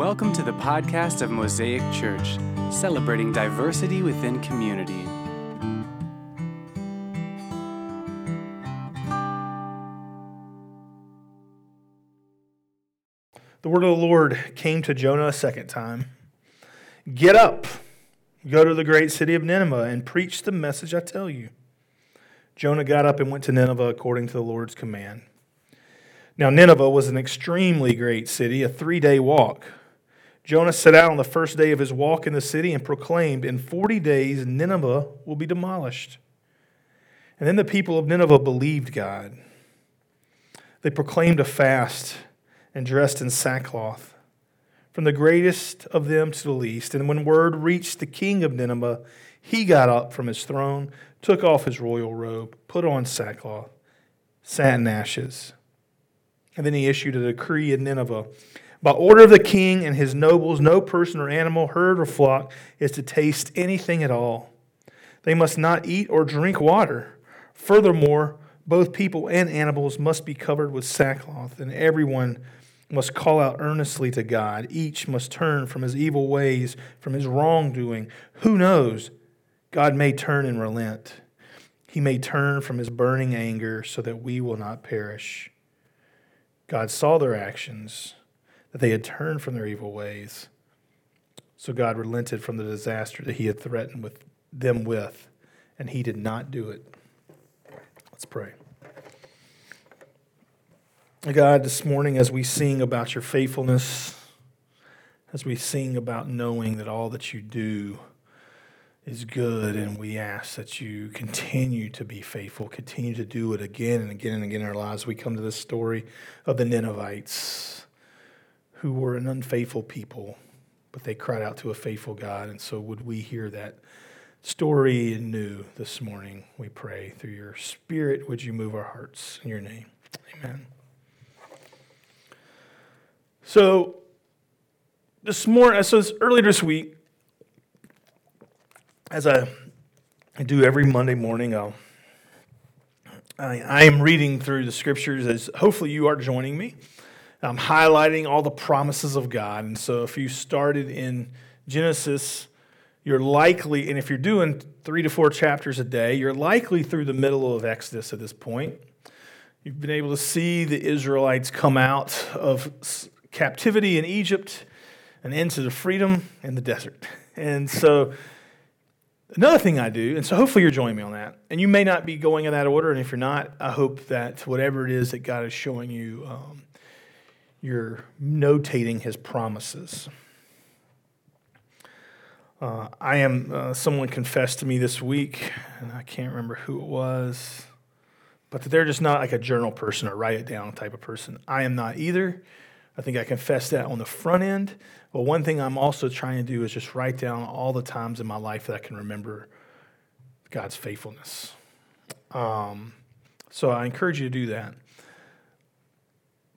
Welcome to the podcast of Mosaic Church, celebrating diversity within community. The word of the Lord came to Jonah a second time Get up, go to the great city of Nineveh, and preach the message I tell you. Jonah got up and went to Nineveh according to the Lord's command. Now, Nineveh was an extremely great city, a three day walk. Jonah set out on the first day of his walk in the city and proclaimed, In 40 days, Nineveh will be demolished. And then the people of Nineveh believed God. They proclaimed a fast and dressed in sackcloth, from the greatest of them to the least. And when word reached the king of Nineveh, he got up from his throne, took off his royal robe, put on sackcloth, sat in ashes. And then he issued a decree in Nineveh. By order of the king and his nobles, no person or animal, herd or flock is to taste anything at all. They must not eat or drink water. Furthermore, both people and animals must be covered with sackcloth, and everyone must call out earnestly to God. Each must turn from his evil ways, from his wrongdoing. Who knows? God may turn and relent. He may turn from his burning anger so that we will not perish. God saw their actions, that they had turned from their evil ways. So God relented from the disaster that he had threatened with them with, and he did not do it. Let's pray. God, this morning as we sing about your faithfulness, as we sing about knowing that all that you do is good, and we ask that you continue to be faithful, continue to do it again and again and again in our lives. We come to the story of the Ninevites, who were an unfaithful people, but they cried out to a faithful God. And so, would we hear that story anew this morning? We pray through your Spirit. Would you move our hearts in your name? Amen. So, this morning, so this, earlier this week, as I, I do every Monday morning, I'll, I, I am reading through the scriptures as hopefully you are joining me. I'm highlighting all the promises of God. And so if you started in Genesis, you're likely, and if you're doing three to four chapters a day, you're likely through the middle of Exodus at this point. You've been able to see the Israelites come out of captivity in Egypt and into the freedom in the desert. And so Another thing I do, and so hopefully you're joining me on that, and you may not be going in that order, and if you're not, I hope that whatever it is that God is showing you, um, you're notating His promises. Uh, I am, uh, someone confessed to me this week, and I can't remember who it was, but they're just not like a journal person or write it down type of person. I am not either. I think I confessed that on the front end. But one thing I'm also trying to do is just write down all the times in my life that I can remember God's faithfulness. Um, so I encourage you to do that.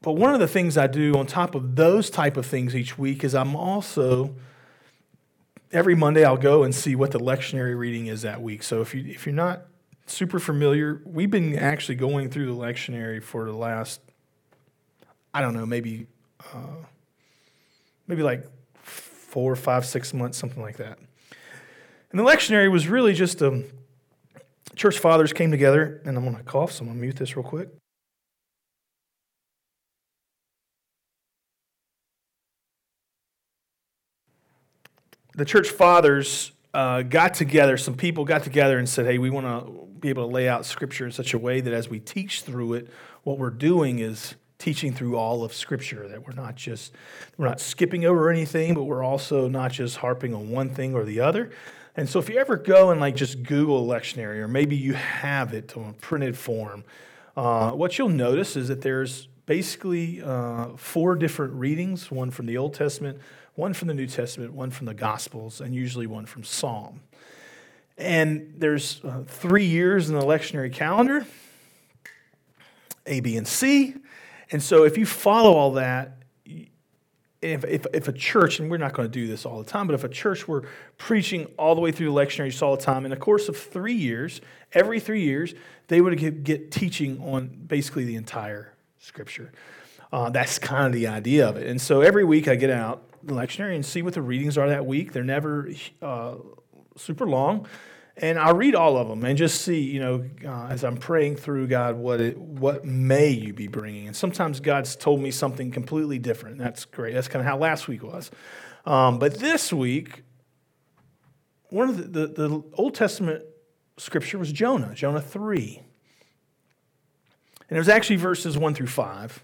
But one of the things I do on top of those type of things each week is I'm also every Monday I'll go and see what the lectionary reading is that week. So if you if you're not super familiar, we've been actually going through the lectionary for the last I don't know, maybe uh, maybe like four, five, six months, something like that. And the lectionary was really just um, church fathers came together, and I'm going to cough, so I'm going to mute this real quick. The church fathers uh, got together, some people got together and said, hey, we want to be able to lay out scripture in such a way that as we teach through it, what we're doing is teaching through all of Scripture, that we're not just, we're not skipping over anything, but we're also not just harping on one thing or the other. And so if you ever go and like just Google lectionary, or maybe you have it on printed form, uh, what you'll notice is that there's basically uh, four different readings one from the Old Testament, one from the New Testament, one from the Gospels, and usually one from Psalm. And there's uh, three years in the lectionary calendar A, B, and C. And so if you follow all that, if, if, if, a church, and we're not going to do this all the time, but if a church were preaching all the way through the lectionaries all the time, in the course of three years, every three years, they would get, get teaching on basically the entire scripture. Uh, that's kind of the idea of it. And so every week I get out the lectionary and see what the readings are that week. They're never uh, super long. And I read all of them and just see, you know, uh, as I'm praying through God, what it, what may you be bringing? And sometimes God's told me something completely different. That's great. That's kind of how last week was. Um, but this week, one of the, the, the Old Testament scripture was Jonah, Jonah 3. And it was actually verses 1 through 5.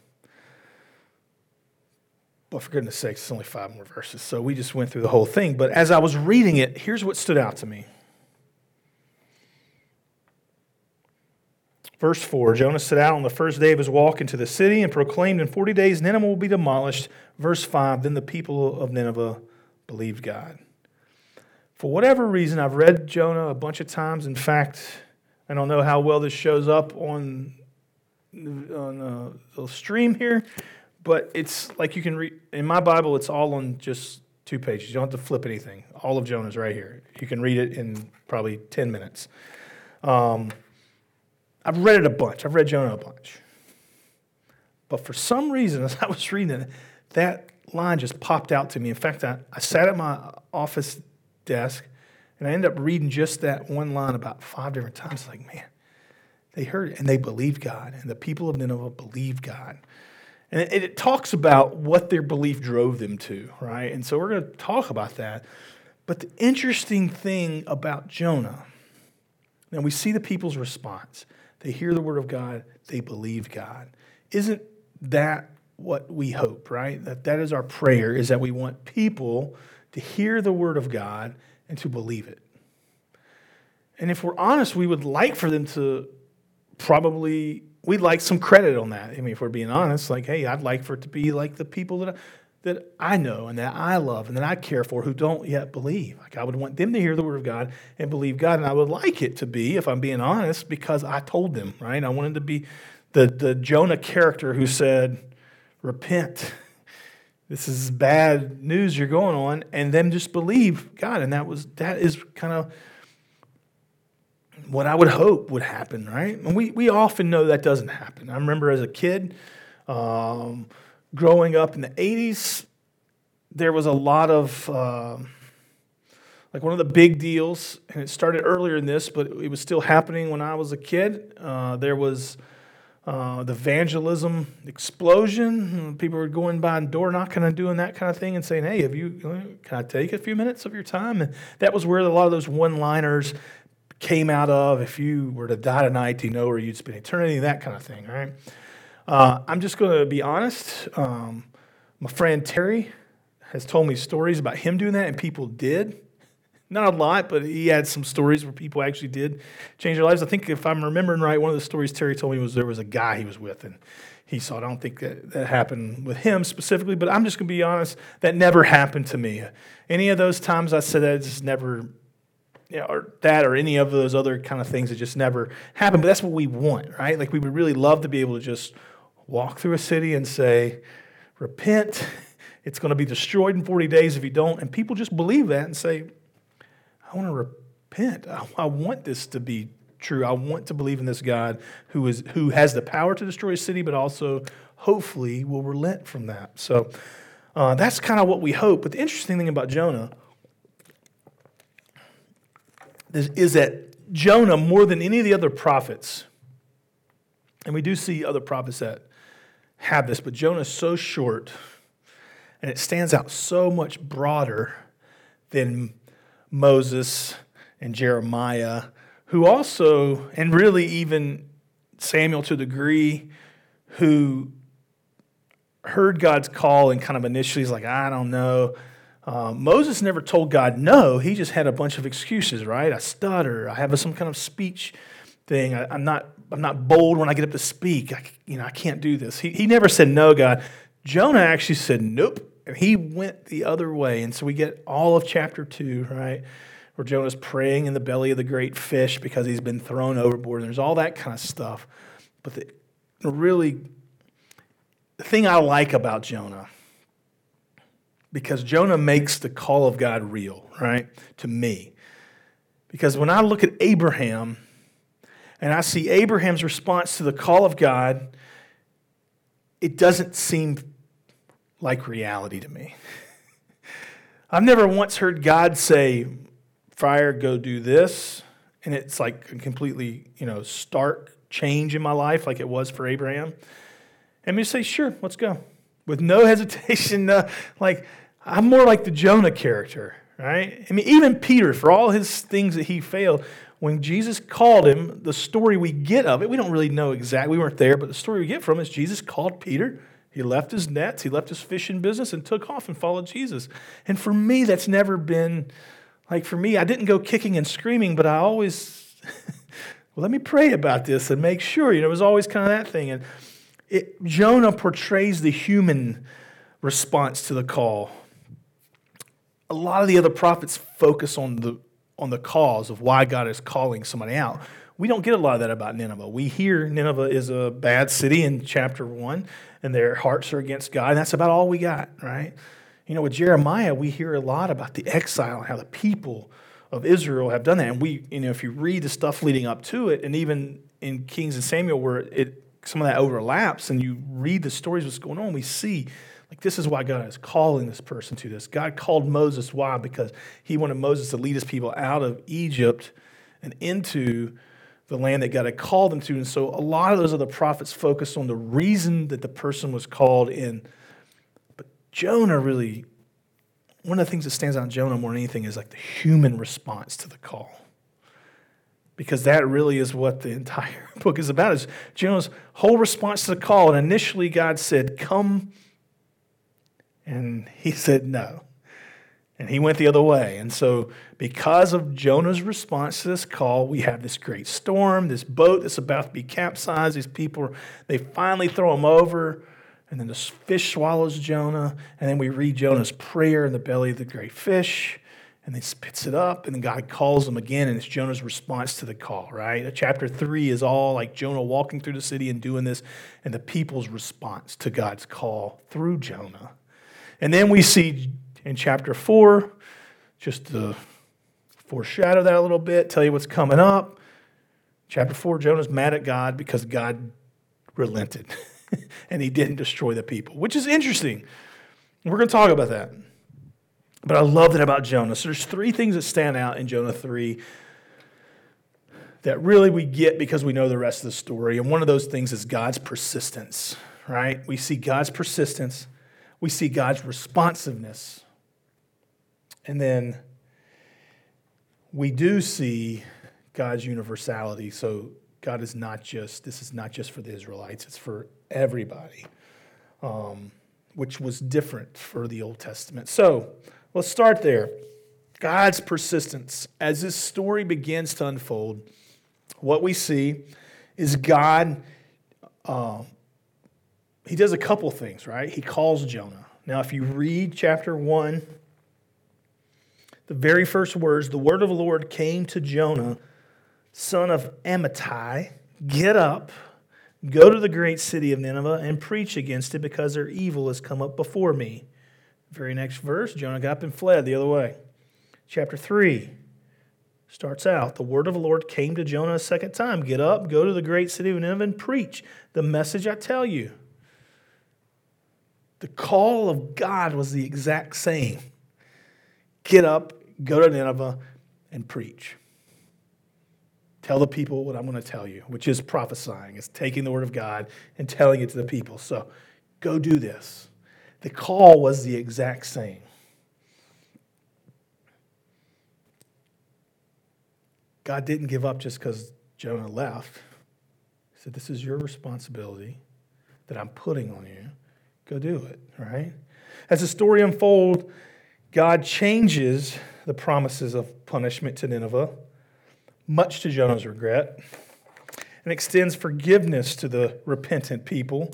But for goodness sakes, it's only five more verses. So we just went through the whole thing. But as I was reading it, here's what stood out to me. Verse 4 Jonah set out on the first day of his walk into the city and proclaimed, In 40 days Nineveh will be demolished. Verse 5 Then the people of Nineveh believed God. For whatever reason, I've read Jonah a bunch of times. In fact, I don't know how well this shows up on, on uh, the stream here, but it's like you can read in my Bible, it's all on just two pages. You don't have to flip anything. All of Jonah's right here. You can read it in probably 10 minutes. Um, I've read it a bunch. I've read Jonah a bunch. But for some reason, as I was reading it, that line just popped out to me. In fact, I, I sat at my office desk and I ended up reading just that one line about five different times. Like, man, they heard it and they believed God, and the people of Nineveh believed God. And it, it talks about what their belief drove them to, right? And so we're going to talk about that. But the interesting thing about Jonah, now we see the people's response. They hear the word of God, they believe God. Isn't that what we hope, right? That that is our prayer is that we want people to hear the word of God and to believe it. And if we're honest, we would like for them to probably we'd like some credit on that. I mean, if we're being honest, like, hey, I'd like for it to be like the people that I, that I know and that I love and that I care for who don't yet believe. Like, I would want them to hear the word of God and believe God, and I would like it to be, if I'm being honest, because I told them, right? I wanted to be the, the Jonah character who said, repent. This is bad news you're going on, and then just believe God. And that was that is kind of what I would hope would happen, right? And we, we often know that doesn't happen. I remember as a kid, um, growing up in the 80s, there was a lot of, uh, like one of the big deals, and it started earlier in this, but it was still happening when I was a kid. Uh, there was uh, the evangelism explosion. People were going by and door knocking and doing that kind of thing and saying, Hey, have you, can I take a few minutes of your time? And that was where a lot of those one liners came out of. If you were to die tonight, do you know where you'd spend eternity? That kind of thing, right? Uh, I'm just going to be honest. Um, my friend Terry has told me stories about him doing that, and people did. Not a lot, but he had some stories where people actually did change their lives. I think if I'm remembering right, one of the stories Terry told me was there was a guy he was with, and he saw. it. I don't think that, that happened with him specifically, but I'm just going to be honest, that never happened to me. Any of those times I said that just never you know, or that or any of those other kind of things that just never happen. But that's what we want, right? Like we would really love to be able to just walk through a city and say, repent. It's going to be destroyed in 40 days if you don't. And people just believe that and say, I want to repent. I, I want this to be true. I want to believe in this God who is who has the power to destroy a city, but also hopefully will relent from that. So uh, that's kind of what we hope. But the interesting thing about Jonah is that Jonah, more than any of the other prophets, and we do see other prophets that have this, but Jonah is so short and it stands out so much broader than Moses and Jeremiah, who also, and really even Samuel to a degree, who heard God's call and kind of initially is like, I don't know. Uh, Moses never told God no. He just had a bunch of excuses, right? I stutter. I have some kind of speech thing. I, am not. I'm not bold when I get up to speak. I, you know, I can't do this. He, he never said no, God. Jonah actually said nope, and he went the other way. And so we get all of chapter two, right, where Jonah's praying in the belly of the great fish because he's been thrown overboard. And there's all that kind of stuff. But the, really, the thing I like about Jonah because Jonah makes the call of God real, right, to me. Because when I look at Abraham and I see Abraham's response to the call of God, it doesn't seem like reality to me. I've never once heard God say, Fire, go do this. And it's like a completely, you know, stark change in my life, like it was for Abraham. And me say, Sure, let's go. With no hesitation. No, like, I'm more like the Jonah character, right? I mean, even Peter, for all his things that he failed, when Jesus called him, the story we get of it, we don't really know exactly, we weren't there, but the story we get from is Jesus called Peter. He left his nets, he left his fishing business, and took off and followed Jesus. And for me, that's never been like for me, I didn't go kicking and screaming, but I always, well, let me pray about this and make sure. You know, it was always kind of that thing. And it, Jonah portrays the human response to the call. A lot of the other prophets focus on the on the cause of why God is calling somebody out. We don't get a lot of that about Nineveh. We hear Nineveh is a bad city in chapter one, and their hearts are against God, and that's about all we got, right? You know, with Jeremiah, we hear a lot about the exile and how the people of Israel have done that. And we, you know, if you read the stuff leading up to it, and even in Kings and Samuel, where it some of that overlaps, and you read the stories what's going on, we see like, this is why God is calling this person to this. God called Moses. Why? Because he wanted Moses to lead his people out of Egypt and into the land that God had called them to. And so a lot of those other prophets focused on the reason that the person was called in. But Jonah really, one of the things that stands out in Jonah more than anything is like the human response to the call. Because that really is what the entire book is about, is Jonah's whole response to the call. And initially God said, Come and he said no. And he went the other way. And so, because of Jonah's response to this call, we have this great storm, this boat that's about to be capsized. These people, they finally throw him over. And then the fish swallows Jonah. And then we read Jonah's prayer in the belly of the great fish. And then spits it up. And then God calls him again. And it's Jonah's response to the call, right? Chapter three is all like Jonah walking through the city and doing this, and the people's response to God's call through Jonah. And then we see in chapter 4, just to foreshadow that a little bit, tell you what's coming up. Chapter 4, Jonah's mad at God because God relented and he didn't destroy the people, which is interesting. We're going to talk about that. But I love that about Jonah. So there's three things that stand out in Jonah 3 that really we get because we know the rest of the story. And one of those things is God's persistence, right? We see God's persistence we see God's responsiveness. And then we do see God's universality. So God is not just, this is not just for the Israelites, it's for everybody, um, which was different for the Old Testament. So let's start there. God's persistence. As this story begins to unfold, what we see is God uh, he does a couple things, right? He calls Jonah. Now, if you read chapter 1, the very first words, the word of the Lord came to Jonah, son of Amittai, get up, go to the great city of Nineveh, and preach against it because their evil has come up before me. Very next verse, Jonah got up and fled the other way. Chapter 3 starts out The word of the Lord came to Jonah a second time Get up, go to the great city of Nineveh, and preach the message I tell you. The call of God was the exact same get up, go to Nineveh, and preach. Tell the people what I'm going to tell you, which is prophesying. It's taking the word of God and telling it to the people. So go do this. The call was the exact same. God didn't give up just because Jonah left. He said, This is your responsibility that I'm putting on you. Go do it, right? As the story unfolds, God changes the promises of punishment to Nineveh, much to Jonah's regret, and extends forgiveness to the repentant people.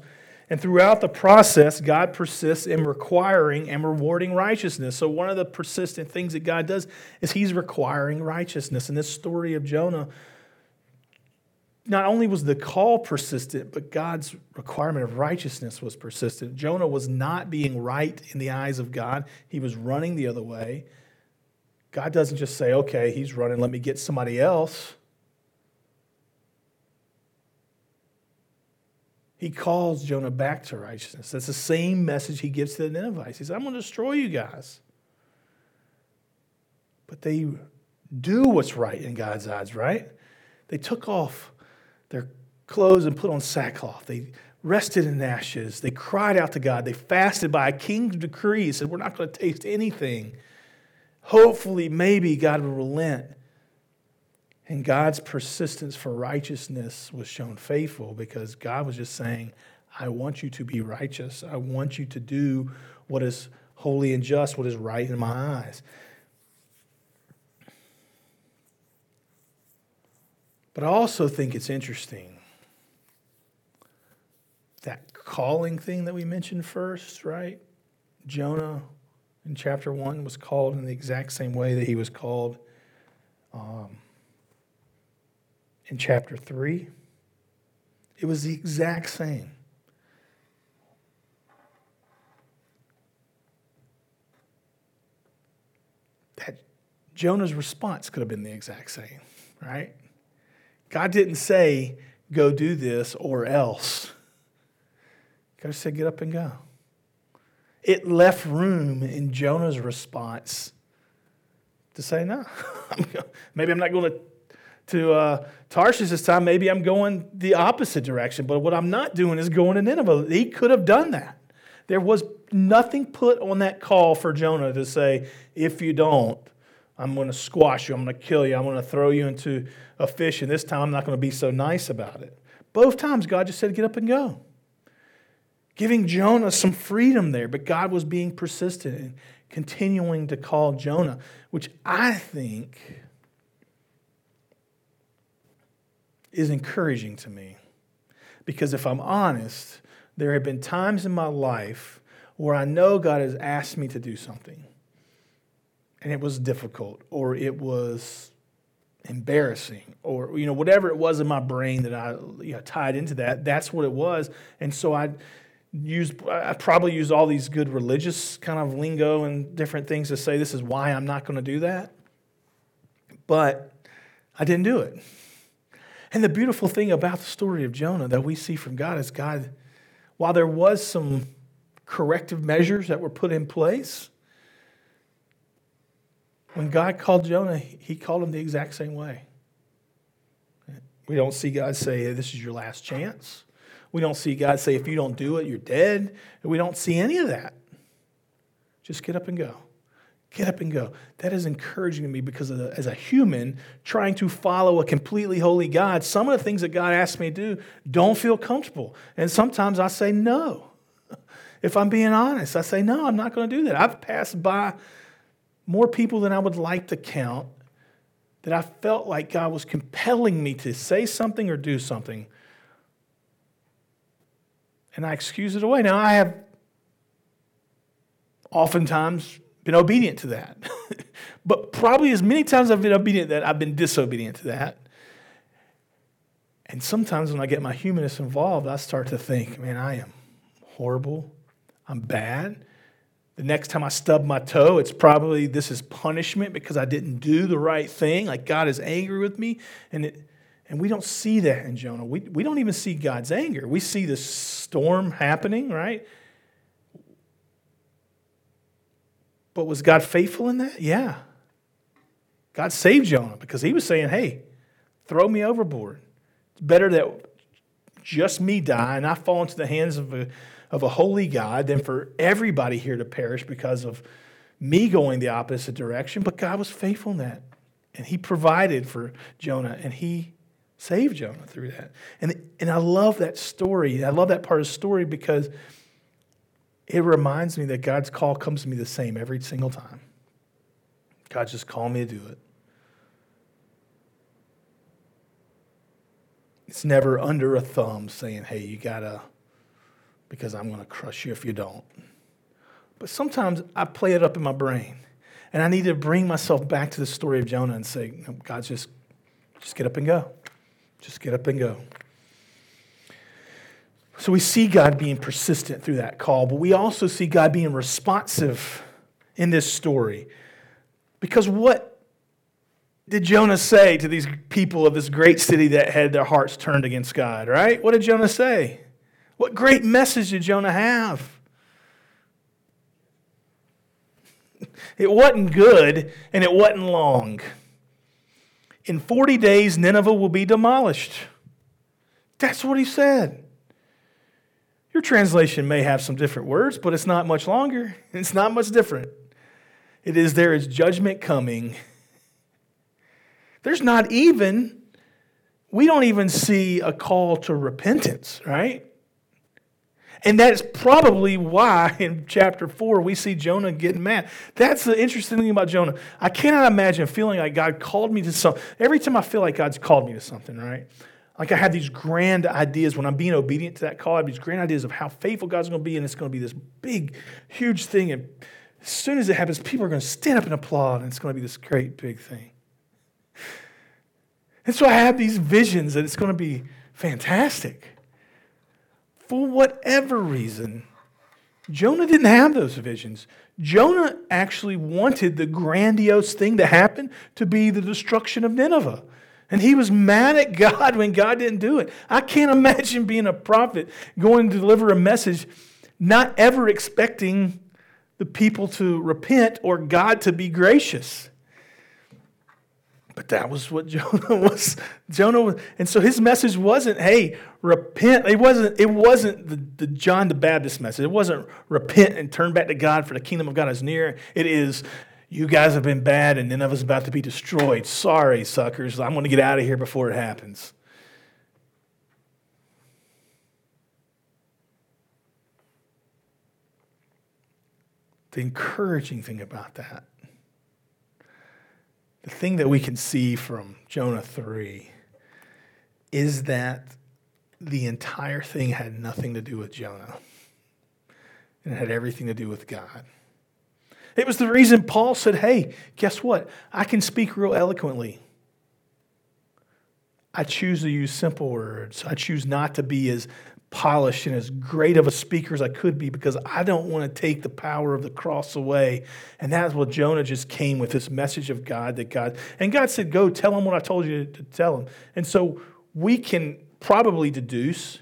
And throughout the process, God persists in requiring and rewarding righteousness. So, one of the persistent things that God does is He's requiring righteousness. And this story of Jonah not only was the call persistent, but God's requirement of righteousness was persistent. Jonah was not being right in the eyes of God, he was running the other way. God doesn't just say, okay, he's running, let me get somebody else. He calls Jonah back to righteousness. That's the same message he gives to the Ninevites. He says, I'm going to destroy you guys. but they do what's right in God's eyes, right? They took off their clothes and put on sackcloth. They rested in ashes. They cried out to God. They fasted by a king's decree, said, We're not going to taste anything. Hopefully, maybe God will relent. And God's persistence for righteousness was shown faithful because God was just saying, I want you to be righteous. I want you to do what is holy and just, what is right in my eyes. But I also think it's interesting that calling thing that we mentioned first, right? Jonah in chapter 1 was called in the exact same way that he was called um, in chapter 3. It was the exact same. That Jonah's response could have been the exact same, right? God didn't say, go do this or else. God said, get up and go. It left room in Jonah's response to say, no. Maybe I'm not going to, to uh, Tarshish this time. Maybe I'm going the opposite direction. But what I'm not doing is going to Nineveh. He could have done that. There was nothing put on that call for Jonah to say, if you don't, I'm going to squash you. I'm going to kill you. I'm going to throw you into a fish. And this time I'm not going to be so nice about it. Both times God just said, get up and go. Giving Jonah some freedom there, but God was being persistent and continuing to call Jonah, which I think is encouraging to me. Because if I'm honest, there have been times in my life where I know God has asked me to do something and it was difficult or it was embarrassing or you know whatever it was in my brain that I you know, tied into that that's what it was. And so I used I probably used all these good religious kind of lingo and different things to say this is why I'm not going to do that. But I didn't do it. And the beautiful thing about the story of Jonah that we see from God is God while there was some corrective measures that were put in place when God called Jonah, he called him the exact same way. We don't see God say, This is your last chance. We don't see God say, If you don't do it, you're dead. We don't see any of that. Just get up and go. Get up and go. That is encouraging to me because the, as a human trying to follow a completely holy God, some of the things that God asks me to do don't feel comfortable. And sometimes I say no. If I'm being honest, I say, No, I'm not going to do that. I've passed by more people than I would like to count that I felt like God was compelling me to say something or do something. And I excuse it away. Now, I have oftentimes been obedient to that. but probably as many times I've been obedient that I've been disobedient to that. And sometimes when I get my humanness involved, I start to think, man, I am horrible. I'm bad. The next time I stub my toe, it's probably this is punishment because I didn't do the right thing. Like God is angry with me. And, it, and we don't see that in Jonah. We, we don't even see God's anger. We see the storm happening, right? But was God faithful in that? Yeah. God saved Jonah because he was saying, hey, throw me overboard. It's better that just me die and I fall into the hands of a of a holy God than for everybody here to perish because of me going the opposite direction. But God was faithful in that. And He provided for Jonah and He saved Jonah through that. And, and I love that story. I love that part of the story because it reminds me that God's call comes to me the same every single time. God just called me to do it. It's never under a thumb saying, hey, you got to because I'm going to crush you if you don't. But sometimes I play it up in my brain. And I need to bring myself back to the story of Jonah and say, God, just, just get up and go. Just get up and go. So we see God being persistent through that call, but we also see God being responsive in this story. Because what did Jonah say to these people of this great city that had their hearts turned against God, right? What did Jonah say? What great message did Jonah have? It wasn't good and it wasn't long. In 40 days, Nineveh will be demolished. That's what he said. Your translation may have some different words, but it's not much longer. It's not much different. It is there is judgment coming. There's not even, we don't even see a call to repentance, right? And that's probably why in chapter 4 we see Jonah getting mad. That's the interesting thing about Jonah. I cannot imagine feeling like God called me to something. Every time I feel like God's called me to something, right? Like I have these grand ideas when I'm being obedient to that call, I have these grand ideas of how faithful God's going to be, and it's going to be this big, huge thing. And as soon as it happens, people are going to stand up and applaud, and it's going to be this great big thing. And so I have these visions that it's going to be fantastic for whatever reason, Jonah didn't have those visions. Jonah actually wanted the grandiose thing to happen to be the destruction of Nineveh. And he was mad at God when God didn't do it. I can't imagine being a prophet going to deliver a message, not ever expecting the people to repent or God to be gracious. But that was what Jonah was. Jonah was, and so his message wasn't, "Hey, repent." It wasn't. It wasn't the, the John the Baptist message. It wasn't repent and turn back to God for the kingdom of God is near. It is, you guys have been bad, and Nineveh's about to be destroyed. Sorry, suckers. I'm going to get out of here before it happens. The encouraging thing about that the thing that we can see from Jonah 3 is that the entire thing had nothing to do with Jonah, and it had everything to do with God. It was the reason Paul said, Hey, guess what? I can speak real eloquently. I choose to use simple words. I choose not to be as polished and as great of a speaker as I could be because I don't want to take the power of the cross away. And that's what Jonah just came with this message of God that God, and God said, Go tell him what I told you to tell him. And so we can probably deduce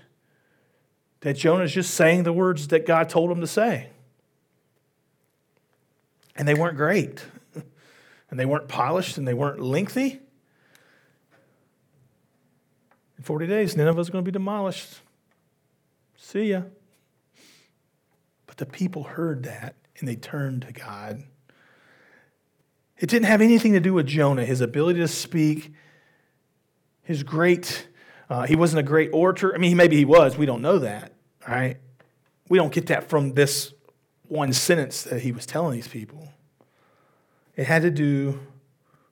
that Jonah's just saying the words that God told him to say. And they weren't great, and they weren't polished, and they weren't lengthy. In 40 days, Nineveh's going to be demolished. See ya. But the people heard that and they turned to God. It didn't have anything to do with Jonah, his ability to speak, his great, uh, he wasn't a great orator. I mean, maybe he was. We don't know that, right? We don't get that from this one sentence that he was telling these people. It had to do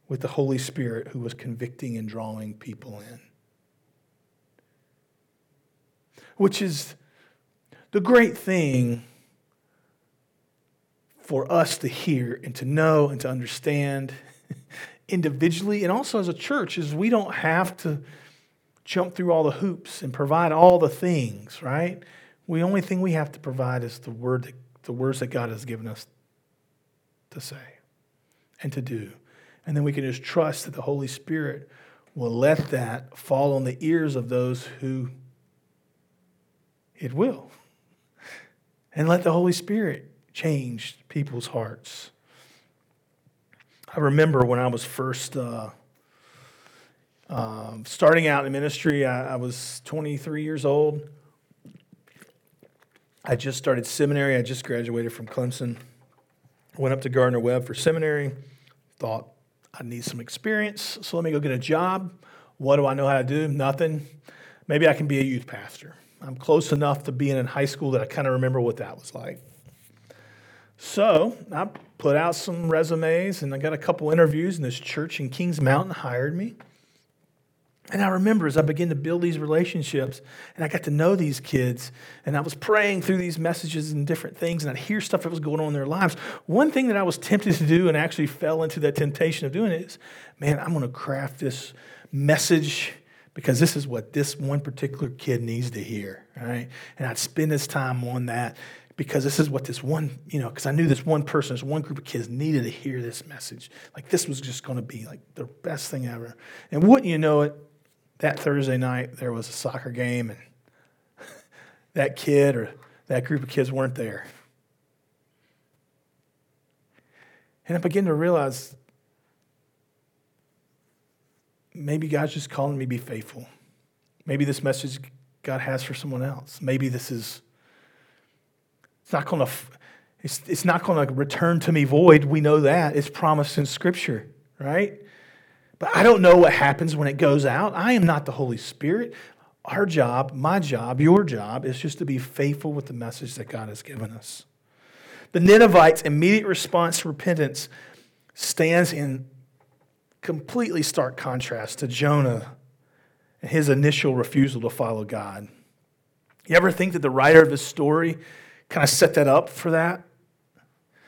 with the Holy Spirit who was convicting and drawing people in. Which is the great thing for us to hear and to know and to understand individually and also as a church is we don't have to jump through all the hoops and provide all the things, right? The only thing we have to provide is the word that, the words that God has given us to say and to do. And then we can just trust that the Holy Spirit will let that fall on the ears of those who it will and let the Holy Spirit change people's hearts. I remember when I was first uh, uh, starting out in ministry, I, I, was 23 years old. I just started seminary. I just graduated from Clemson. Went up to Gardner Webb for seminary. Thought I need some experience, so let me go get a job. What do I know how to do? Nothing. Maybe I can be a youth pastor. I'm close enough to being in high school that I kind of remember what that was like. So I put out some resumes and I got a couple interviews, and this church in Kings Mountain hired me. And I remember as I began to build these relationships and I got to know these kids and I was praying through these messages and different things and I'd hear stuff that was going on in their lives. One thing that I was tempted to do and actually fell into that temptation of doing is, man, I'm going to craft this message because this is what this one particular kid needs to hear, right? And I'd spend this time on that because this is what this one, you know, because I knew this one person, this one group of kids needed to hear this message. Like this was just going to be like the best thing ever. And wouldn't you know it, that Thursday night there was a soccer game and that kid or that group of kids weren't there. And I begin to realize maybe God's just calling me to be faithful. Maybe this message God has for someone else. Maybe this is, it's not going to, it's, it's not going to return to me void. We know that. It's promised in Scripture, right? But I don't know what happens when it goes out. I am not the Holy Spirit. Our job, my job, your job, is just to be faithful with the message that God has given us. The Ninevites' immediate response to repentance stands in completely stark contrast to Jonah and his initial refusal to follow God. You ever think that the writer of this story kind of set that up for that?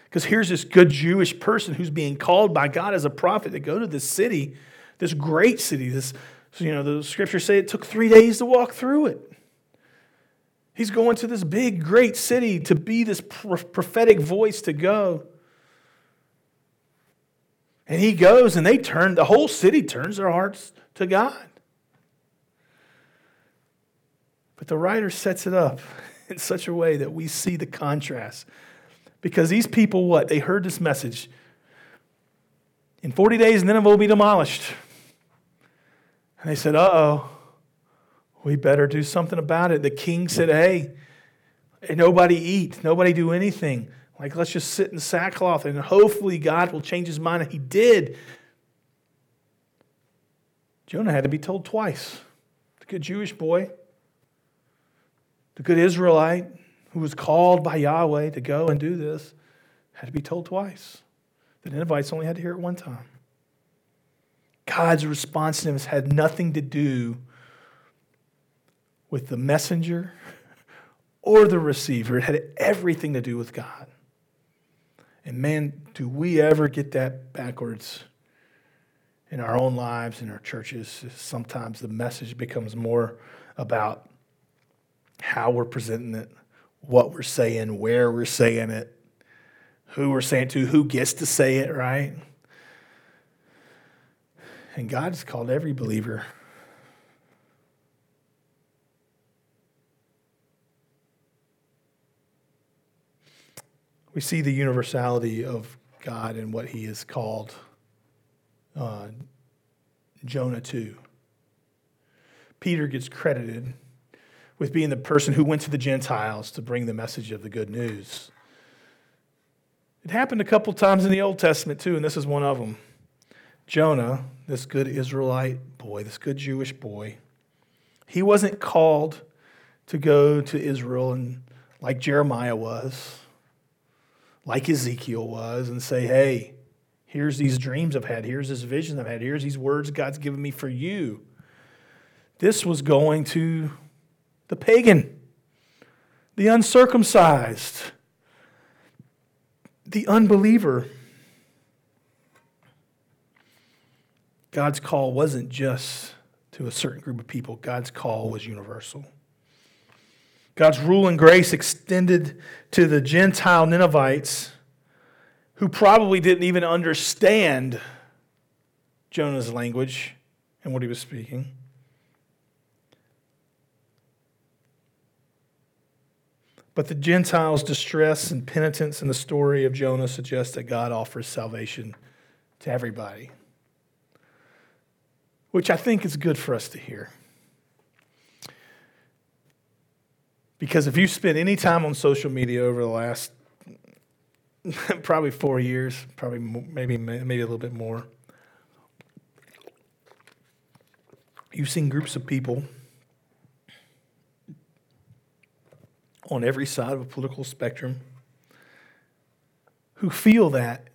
Because here's this good Jewish person who's being called by God as a prophet to go to this city, this great city. This, you know, the scriptures say it took three days to walk through it. He's going to this big, great city to be this prophetic voice to go. And he goes, and they turn, the whole city turns their hearts to God. But the writer sets it up in such a way that we see the contrast. Because these people, what? They heard this message. In 40 days, Nineveh will be demolished. And they said, uh oh, we better do something about it. The king said, hey, nobody eat, nobody do anything. Like, let's just sit in sackcloth and hopefully God will change his mind. And he did. Jonah had to be told twice. The good Jewish boy the good Israelite who was called by Yahweh to go and do this had to be told twice. The Ninevites only had to hear it one time. God's responsiveness had nothing to do with the messenger or the receiver, it had everything to do with God. And man, do we ever get that backwards in our own lives, in our churches? Sometimes the message becomes more about how we're presenting it, what we're saying, where we're saying it, who we're saying to, who gets to say it, right? And God has called every believer. We see the universality of God and what he has called uh, Jonah to. Peter gets credited with being the person who went to the Gentiles to bring the message of the good news. It happened a couple times in the Old Testament too, and this is one of them. Jonah, this good Israelite boy, this good Jewish boy, he wasn't called to go to Israel and like Jeremiah was, like Ezekiel was, and say, hey, here's these dreams I've had, here's this vision I've had, here's these words God's given me for you. This was going to the pagan, the uncircumcised, the unbeliever. God's call wasn't just to a certain group of people, God's call was universal. God's rule and grace extended to the Gentile Ninevites who probably didn't even understand Jonah's language and what he was speaking. But the Gentiles' distress and penitence in the story of Jonah suggests that God offers salvation to everybody, which I think is good for us to hear. Because if you spent any time on social media over the last probably four years, probably maybe maybe a little bit more, you've seen groups of people on every side of a political spectrum who feel that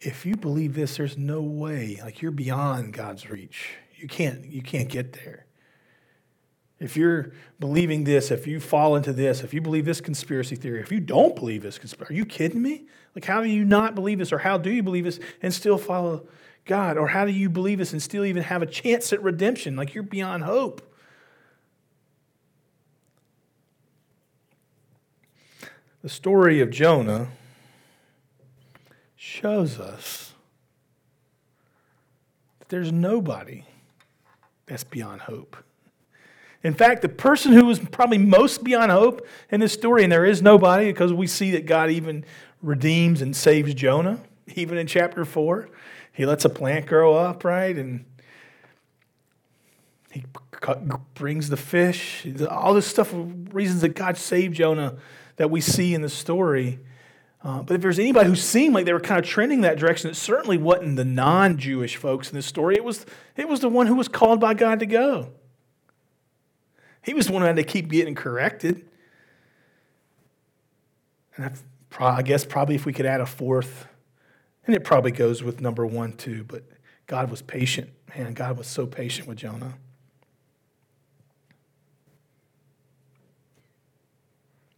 if you believe this, there's no way, like you're beyond God's reach. You can't, you can't get there. If you're believing this, if you fall into this, if you believe this conspiracy theory, if you don't believe this conspiracy, are you kidding me? Like, how do you not believe this, or how do you believe this and still follow God? Or how do you believe this and still even have a chance at redemption? Like, you're beyond hope. The story of Jonah shows us that there's nobody that's beyond hope. In fact, the person who was probably most beyond hope in this story, and there is nobody because we see that God even redeems and saves Jonah, even in chapter 4. He lets a plant grow up, right? And he brings the fish, all this stuff, of reasons that God saved Jonah that we see in the story. Uh, but if there's anybody who seemed like they were kind of trending that direction, it certainly wasn't the non-Jewish folks in this story. It was, it was the one who was called by God to go. He was the one who had to keep getting corrected. And I, guess probably if we could add a fourth, and it probably goes with number one too, but God was patient. Man, God was so patient with Jonah.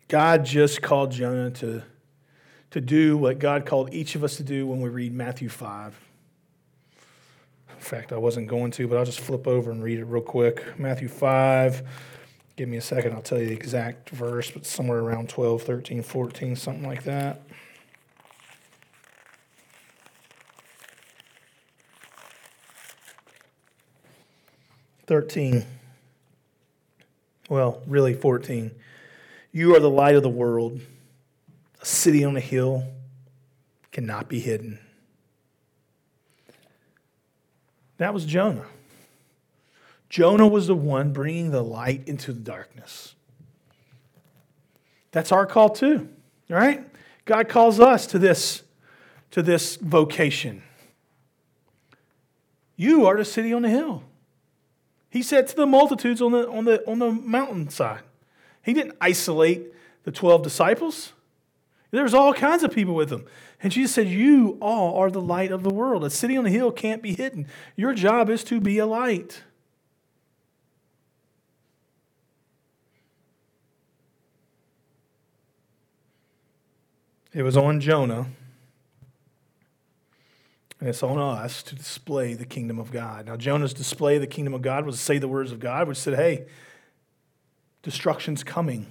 God just called Jonah to, to do what God called each of us to do when we read Matthew 5. In fact, I wasn't going to, but I'll just flip over and read it real quick. Matthew 5. Give me a second, I'll tell you the exact verse, but somewhere around 12, 13, 14, something like that. Thirteen. Well, really 14. You are the light of the world. A city on a hill cannot be hidden. That was Jonah. Jonah was the one bringing the light into the darkness. That's our call too, right? God calls us to this, to this vocation. You are the city on the hill. He said to the multitudes on the, on the, on the mountainside. He didn't isolate the 12 disciples. There was all kinds of people with him. And Jesus said, You all are the light of the world. A city on the hill can't be hidden. Your job is to be a light. It was on Jonah, and it's on us to display the kingdom of God. Now, Jonah's display of the kingdom of God was to say the words of God, which said, Hey, destruction's coming.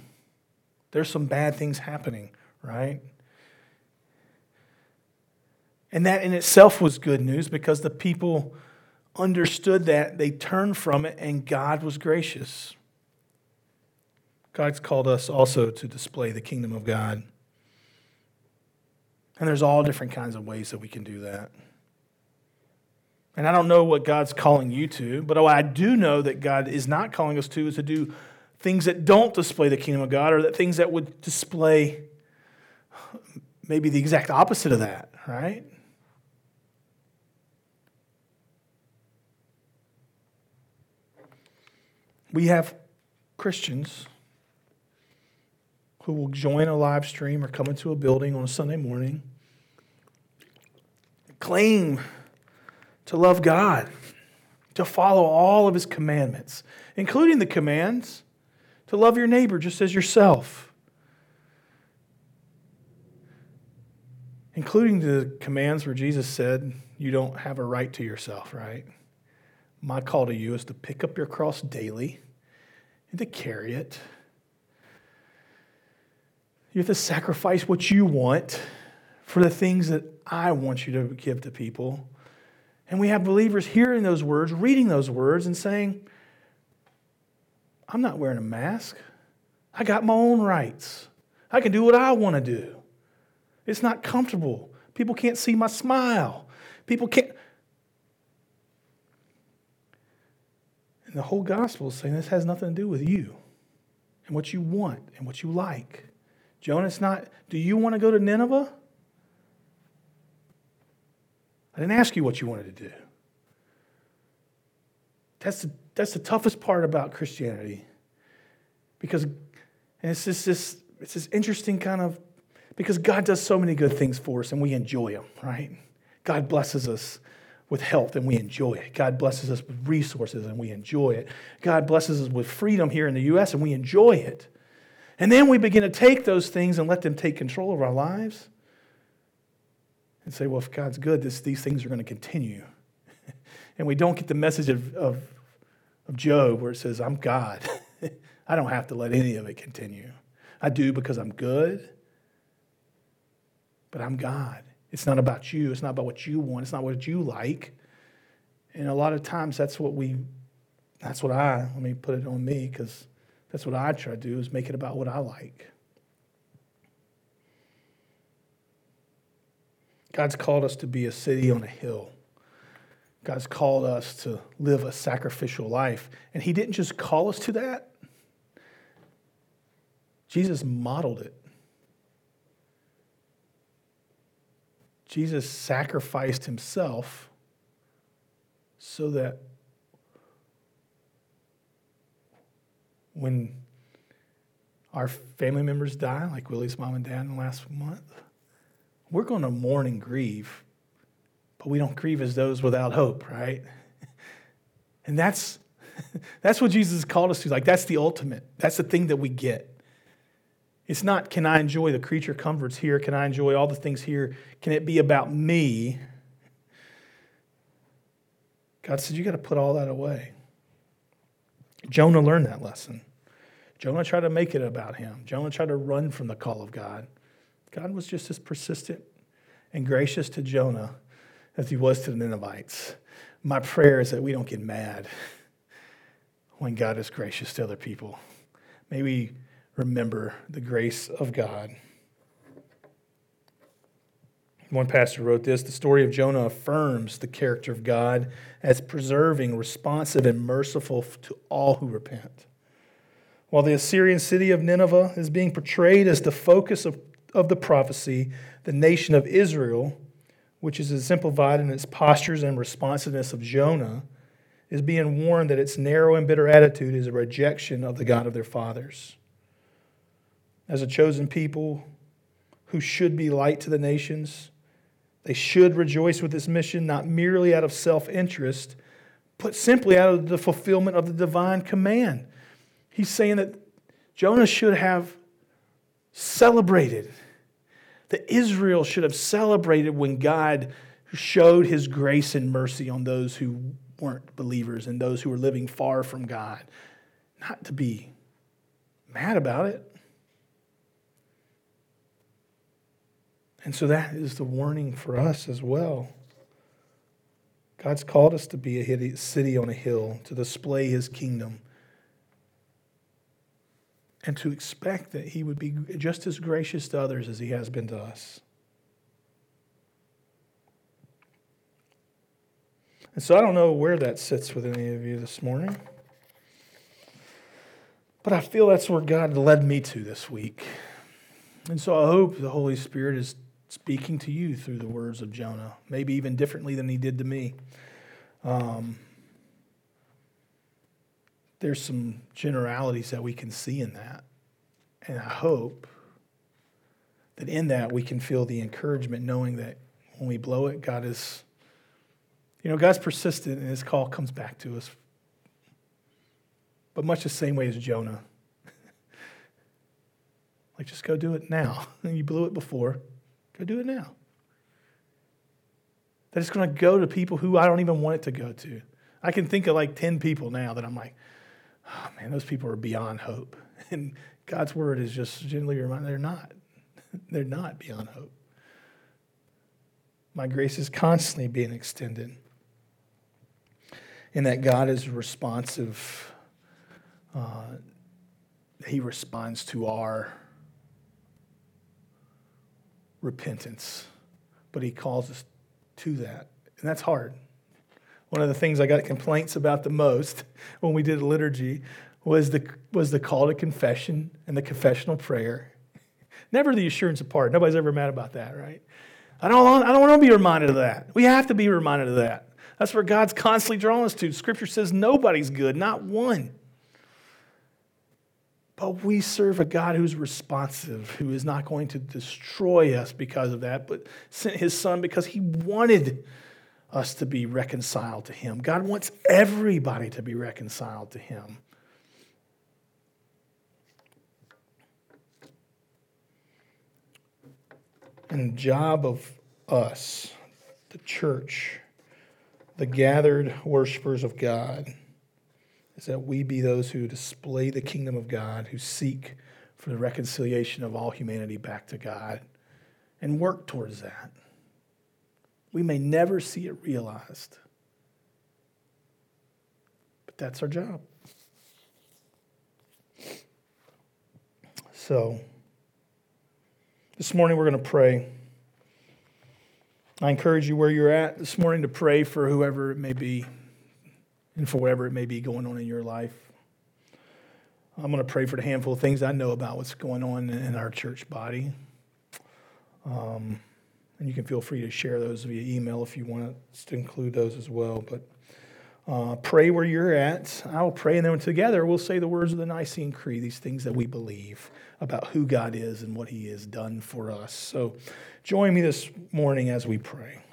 There's some bad things happening, right? And that in itself was good news because the people understood that, they turned from it, and God was gracious. God's called us also to display the kingdom of God. And there's all different kinds of ways that we can do that. And I don't know what God's calling you to, but what I do know that God is not calling us to is to do things that don't display the kingdom of God or that things that would display maybe the exact opposite of that, right? We have Christians who will join a live stream or come into a building on a Sunday morning, claim to love God, to follow all of his commandments, including the commands to love your neighbor just as yourself, including the commands where Jesus said, You don't have a right to yourself, right? My call to you is to pick up your cross daily and to carry it. You have to sacrifice what you want for the things that I want you to give to people. And we have believers hearing those words, reading those words, and saying, I'm not wearing a mask. I got my own rights. I can do what I want to do. It's not comfortable. People can't see my smile. People can't. And the whole gospel is saying this has nothing to do with you and what you want and what you like. Jonah, it's not, do you want to go to Nineveh? I didn't ask you what you wanted to do. That's the that's the toughest part about Christianity. Because, and it's just this, it's this interesting kind of, because God does so many good things for us and we enjoy them, right? God blesses us with health and we enjoy it. God blesses us with resources and we enjoy it. God blesses us with freedom here in the U.S. and we enjoy it. And then we begin to take those things and let them take control of our lives and say, well, if God's good, this, these things are going to continue. and we don't get the message of, of of Job where it says, I'm God. I don't have to let any of it continue. I do because I'm good, but I'm God. It's not about you. It's not about what you want. It's not what you like. And a lot of times that's what we, that's what I, let me put it on me because that's what I try to do is make it about what I like. God's called us to be a city on a hill. God's called us to live a sacrificial life. And He didn't just call us to that, Jesus modeled it. Jesus sacrificed Himself so that when our family members die, like Willie's mom and dad in the last month, we're going to mourn and grieve, but we don't grieve as those without hope, right? And that's that's what Jesus called us to. Like that's the ultimate. That's the thing that we get. It's not can I enjoy the creature comforts here? Can I enjoy all the things here? Can it be about me? God said you got to put all that away. Jonah learned that lesson. Jonah tried to make it about him. Jonah tried to run from the call of God. God was just as persistent and gracious to Jonah as he was to the Ninevites. My prayer is that we don't get mad when God is gracious to other people. May we remember the grace of God. One pastor wrote this The story of Jonah affirms the character of God as preserving, responsive, and merciful to all who repent. While the Assyrian city of Nineveh is being portrayed as the focus of, of the prophecy, the nation of Israel, which is exemplified in its postures and responsiveness of Jonah, is being warned that its narrow and bitter attitude is a rejection of the God of their fathers. As a chosen people who should be light to the nations, they should rejoice with this mission, not merely out of self interest, but simply out of the fulfillment of the divine command. He's saying that Jonah should have celebrated, that Israel should have celebrated when God showed his grace and mercy on those who weren't believers and those who were living far from God. Not to be mad about it. And so that is the warning for us as well. God's called us to be a city on a hill, to display his kingdom and to expect that he would be just as gracious to others as he has been to us. And so I don't know where that sits with any of you this morning, but I feel that's where God led me to this week. And so I hope the Holy Spirit is speaking to you through the words of Jonah, maybe even differently than he did to me. Um, there's some generalities that we can see in that. And I hope that in that we can feel the encouragement knowing that when we blow it, God is, you know, God's persistent and his call comes back to us. But much the same way as Jonah. like, just go do it now. you blew it before, go do it now. That it's going to go to people who I don't even want it to go to. I can think of like 10 people now that I'm like, oh man, those people are beyond hope. And God's word is just gently reminding they're not. they're not beyond hope. My grace is constantly being extended. And that God is responsive. Uh, he responds to our repentance, but He calls us to that. And that's hard. One of the things I got complaints about the most when we did liturgy was the, was the call to confession and the confessional prayer. Never the assurance of pardon. Nobody's ever mad about that, right? I don't, want, I don't want to be reminded of that. We have to be reminded of that. That's where God's constantly drawing us to. Scripture says nobody's good, not one. But we serve a God who's responsive, who is not going to destroy us because of that, but sent his son because he wanted us to be reconciled to Him. God wants everybody to be reconciled to Him. And the job of us, the church, the gathered worshipers of God, is that we be those who display the kingdom of God, who seek for the reconciliation of all humanity back to God, and work towards that we may never see it realized. But that's our job. So, this morning we're going to pray. I encourage you where you're at this morning to pray for whoever it may be and for whatever it may be going on in your life. I'm going to pray for the handful of things I know about what's going on in our church body. Um, and you can feel free to share those via email if you want to include those as well. But uh, pray where you're at. I will pray, and then together we'll say the words of the Nicene Creed, these things that we believe about who God is and what He has done for us. So join me this morning as we pray.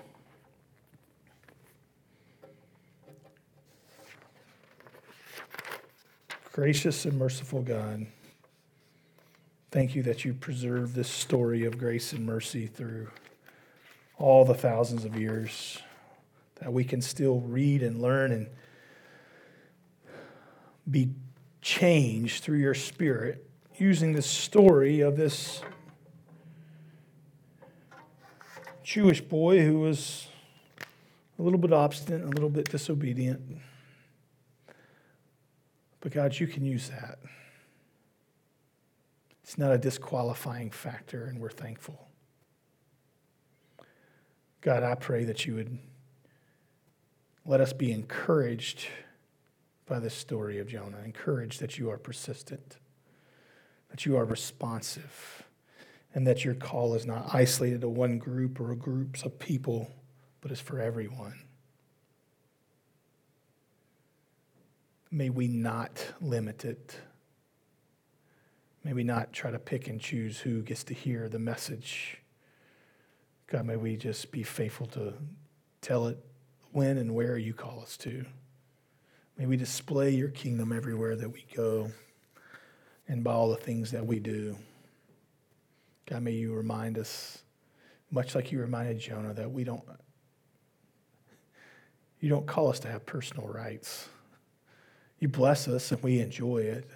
Gracious and merciful God, thank you that you preserve this story of grace and mercy through all the thousands of years that we can still read and learn and be changed through your spirit using the story of this Jewish boy who was a little bit obstinate, a little bit disobedient. But God, you can use that. It's not a disqualifying factor, and we're thankful. God, I pray that you would let us be encouraged by this story of Jonah, encouraged that you are persistent, that you are responsive, and that your call is not isolated to one group or groups of people, but is for everyone. May we not limit it. May we not try to pick and choose who gets to hear the message. God, may we just be faithful to tell it when and where you call us to. May we display your kingdom everywhere that we go and by all the things that we do. God, may you remind us, much like you reminded Jonah, that we don't, you don't call us to have personal rights. You bless us and we enjoy it,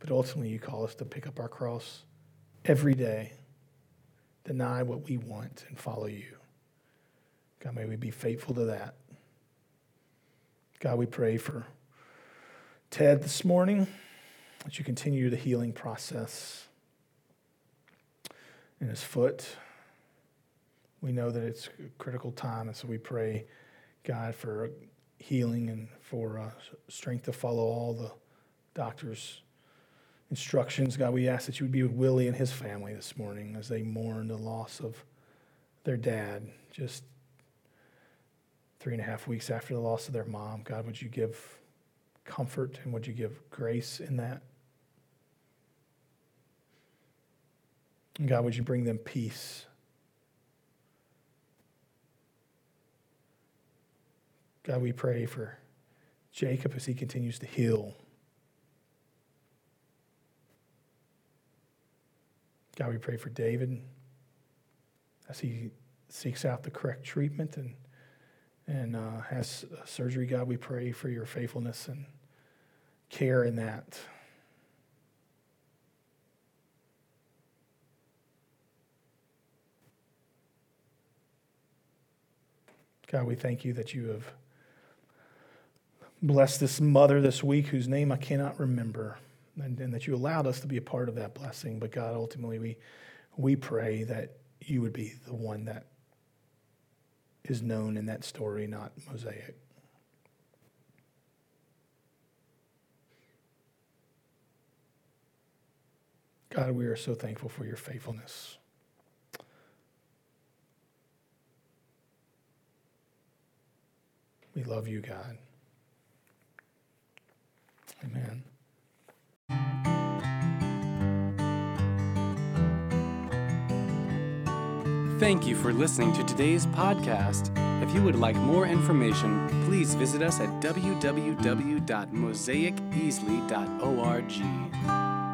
but ultimately you call us to pick up our cross every day, deny what we want, and follow you. God, may we be faithful to that. God, we pray for Ted this morning that you continue the healing process in his foot. We know that it's a critical time, and so we pray, God, for healing and for uh, strength to follow all the doctor's instructions. God, we ask that you would be with Willie and his family this morning as they mourn the loss of their dad just three and a half weeks after the loss of their mom. God, would you give comfort and would you give grace in that? And God, would you bring them peace? God, we pray for Jacob as he continues to heal. God, we pray for David as he seeks out the correct treatment and and uh, has surgery, God, we pray for your faithfulness and care in that. God, we thank you that you have blessed this mother this week whose name I cannot remember, and, and that you allowed us to be a part of that blessing. But God, ultimately, we, we pray that you would be the one that is known in that story, not Mosaic. God, we are so thankful for your faithfulness. We love you, God. Amen. Thank you for listening to today's podcast. If you would like more information, please visit us at www.mosaiceasley.org.